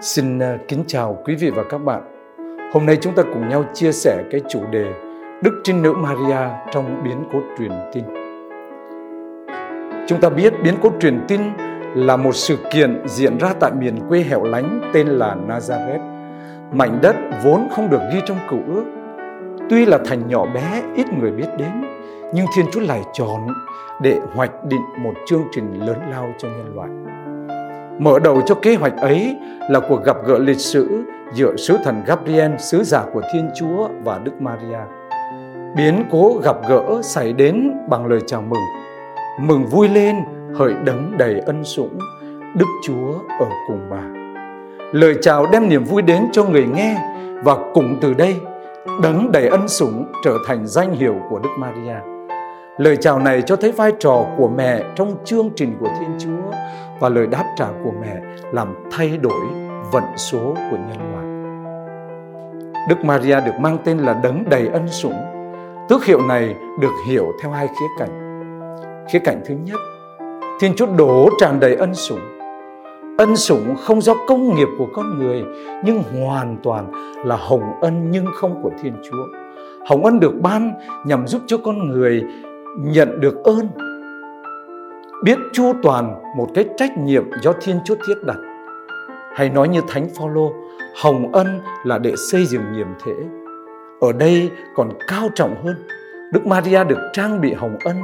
Xin à, kính chào quý vị và các bạn. Hôm nay chúng ta cùng nhau chia sẻ cái chủ đề Đức Trinh Nữ Maria trong biến cố truyền tin. Chúng ta biết biến cố truyền tin là một sự kiện diễn ra tại miền quê hẻo lánh tên là Nazareth, mảnh đất vốn không được ghi trong cựu ước. Tuy là thành nhỏ bé ít người biết đến, nhưng Thiên Chúa lại chọn để hoạch định một chương trình lớn lao cho nhân loại. Mở đầu cho kế hoạch ấy là cuộc gặp gỡ lịch sử giữa sứ thần Gabriel, sứ giả của Thiên Chúa và Đức Maria. Biến cố gặp gỡ xảy đến bằng lời chào mừng. Mừng vui lên, hỡi đấng đầy ân sủng, Đức Chúa ở cùng bà. Lời chào đem niềm vui đến cho người nghe và cùng từ đây, đấng đầy ân sủng trở thành danh hiệu của Đức Maria. Lời chào này cho thấy vai trò của mẹ trong chương trình của Thiên Chúa và lời đáp trả của mẹ làm thay đổi vận số của nhân loại. Đức Maria được mang tên là đấng đầy ân sủng. Tước hiệu này được hiểu theo hai khía cạnh. Khía cạnh thứ nhất, Thiên Chúa đổ tràn đầy ân sủng. Ân sủng không do công nghiệp của con người nhưng hoàn toàn là hồng ân nhưng không của Thiên Chúa. Hồng ân được ban nhằm giúp cho con người nhận được ơn biết chu toàn một cái trách nhiệm do Thiên Chúa thiết đặt. Hay nói như Thánh Phaolô, hồng ân là để xây dựng nhiệm thể. Ở đây còn cao trọng hơn, Đức Maria được trang bị hồng ân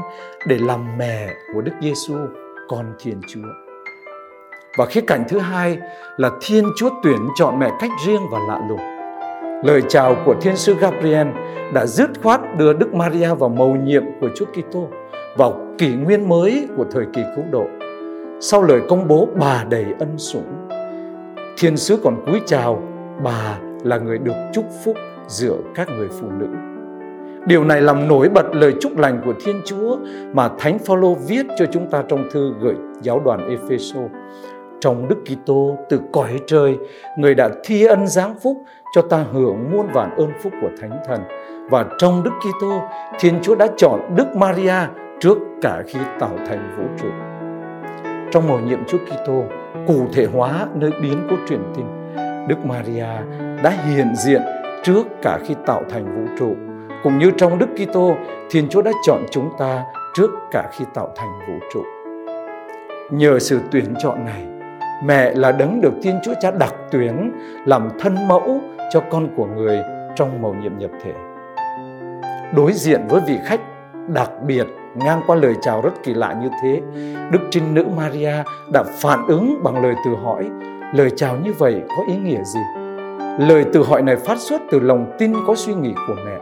để làm mẹ của Đức Giêsu, con Thiên Chúa. Và khía cạnh thứ hai là Thiên Chúa tuyển chọn mẹ cách riêng và lạ lùng. Lời chào của Thiên sứ Gabriel đã dứt khoát đưa Đức Maria vào mầu nhiệm của Chúa Kitô vào kỷ nguyên mới của thời kỳ cứu độ. Sau lời công bố bà đầy ân sủng, Thiên sứ còn cúi chào bà là người được chúc phúc giữa các người phụ nữ. Điều này làm nổi bật lời chúc lành của Thiên Chúa mà Thánh Phaolô viết cho chúng ta trong thư gửi giáo đoàn Epheso trong Đức Kitô từ cõi trời, người đã thi ân giáng phúc cho ta hưởng muôn vàn ơn phúc của Thánh Thần. Và trong Đức Kitô, Thiên Chúa đã chọn Đức Maria trước cả khi tạo thành vũ trụ. Trong mầu nhiệm Chúa Kitô, cụ thể hóa nơi biến của truyền tin, Đức Maria đã hiện diện trước cả khi tạo thành vũ trụ. Cũng như trong Đức Kitô, Thiên Chúa đã chọn chúng ta trước cả khi tạo thành vũ trụ. Nhờ sự tuyển chọn này, Mẹ là đấng được Thiên Chúa Cha đặc tuyển làm thân mẫu cho con của người trong mầu nhiệm nhập thể. Đối diện với vị khách đặc biệt ngang qua lời chào rất kỳ lạ như thế, Đức Trinh Nữ Maria đã phản ứng bằng lời từ hỏi. Lời chào như vậy có ý nghĩa gì? Lời từ hỏi này phát xuất từ lòng tin có suy nghĩ của mẹ.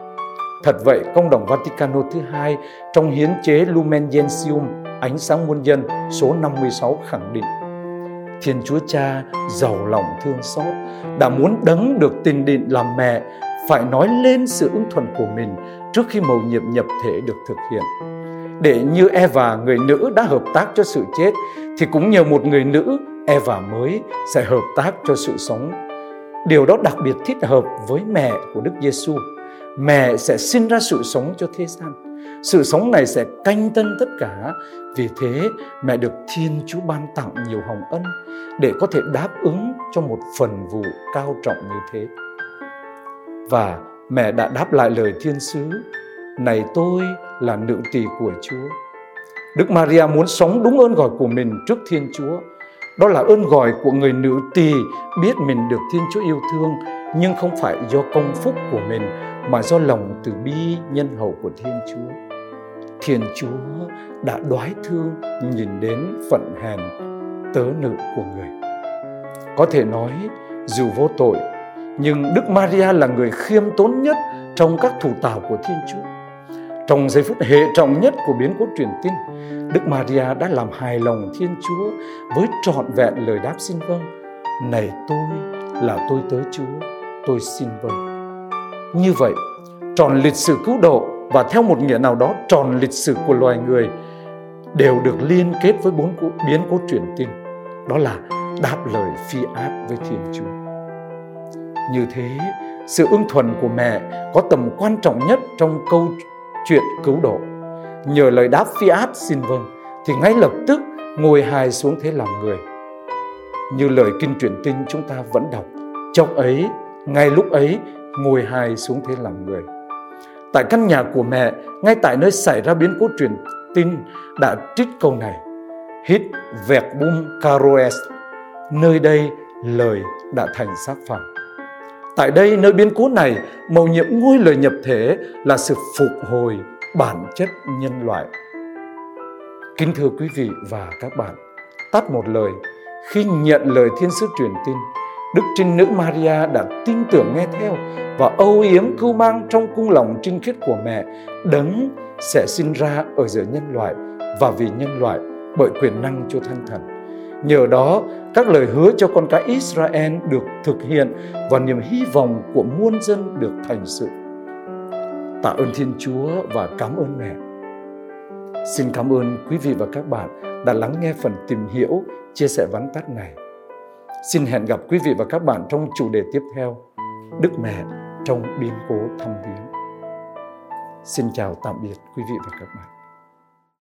Thật vậy, công đồng Vaticano thứ hai trong hiến chế Lumen Gentium, ánh sáng muôn dân số 56 khẳng định Thiên Chúa Cha giàu lòng thương xót đã muốn đấng được tình định làm mẹ phải nói lên sự ứng thuận của mình trước khi mầu nhiệm nhập thể được thực hiện. Để như Eva, người nữ đã hợp tác cho sự chết, thì cũng nhờ một người nữ, Eva mới sẽ hợp tác cho sự sống. Điều đó đặc biệt thích hợp với mẹ của Đức Giêsu. Mẹ sẽ sinh ra sự sống cho thế gian. Sự sống này sẽ canh tân tất cả. Vì thế, mẹ được Thiên Chúa ban tặng nhiều hồng ân để có thể đáp ứng cho một phần vụ cao trọng như thế. Và mẹ đã đáp lại lời thiên sứ, này tôi là nữ tỳ của Chúa. Đức Maria muốn sống đúng ơn gọi của mình trước Thiên Chúa. Đó là ơn gọi của người nữ tỳ biết mình được Thiên Chúa yêu thương nhưng không phải do công phúc của mình mà do lòng từ bi nhân hậu của Thiên Chúa. Thiên Chúa đã đoái thương nhìn đến phận hèn tớ nữ của người. Có thể nói dù vô tội nhưng Đức Maria là người khiêm tốn nhất trong các thủ tảo của Thiên Chúa. Trong giây phút hệ trọng nhất của biến cố truyền tin, Đức Maria đã làm hài lòng Thiên Chúa với trọn vẹn lời đáp xin vâng. Này tôi là tôi tớ Chúa, tôi xin vâng. Như vậy, tròn lịch sử cứu độ và theo một nghĩa nào đó tròn lịch sử của loài người đều được liên kết với bốn biến cố truyền tin đó là đáp lời phi áp với Thiên Chúa. Như thế, sự ưng thuận của mẹ có tầm quan trọng nhất trong câu chuyện cứu độ. Nhờ lời đáp phi áp xin vâng, thì ngay lập tức ngồi hài xuống thế làm người. như lời kinh truyền tinh chúng ta vẫn đọc. Trong ấy, ngay lúc ấy, ngồi hài xuống thế làm người. Tại căn nhà của mẹ, ngay tại nơi xảy ra biến cố truyền tin đã trích câu này. Hít vẹt, bum, caroes, nơi đây lời đã thành xác phàm. Tại đây, nơi biến cố này, mầu nhiệm ngôi lời nhập thể là sự phục hồi bản chất nhân loại. Kính thưa quý vị và các bạn, tắt một lời, khi nhận lời thiên sứ truyền tin, Đức Trinh Nữ Maria đã tin tưởng nghe theo và âu yếm cưu mang trong cung lòng trinh khiết của mẹ đấng sẽ sinh ra ở giữa nhân loại và vì nhân loại bởi quyền năng cho thân thần. Nhờ đó, các lời hứa cho con cái Israel được thực hiện và niềm hy vọng của muôn dân được thành sự. Tạ ơn Thiên Chúa và cảm ơn mẹ. Xin cảm ơn quý vị và các bạn đã lắng nghe phần tìm hiểu, chia sẻ vắn tắt này. Xin hẹn gặp quý vị và các bạn trong chủ đề tiếp theo, Đức Mẹ trong biến cố thăm viếng. Xin chào tạm biệt quý vị và các bạn.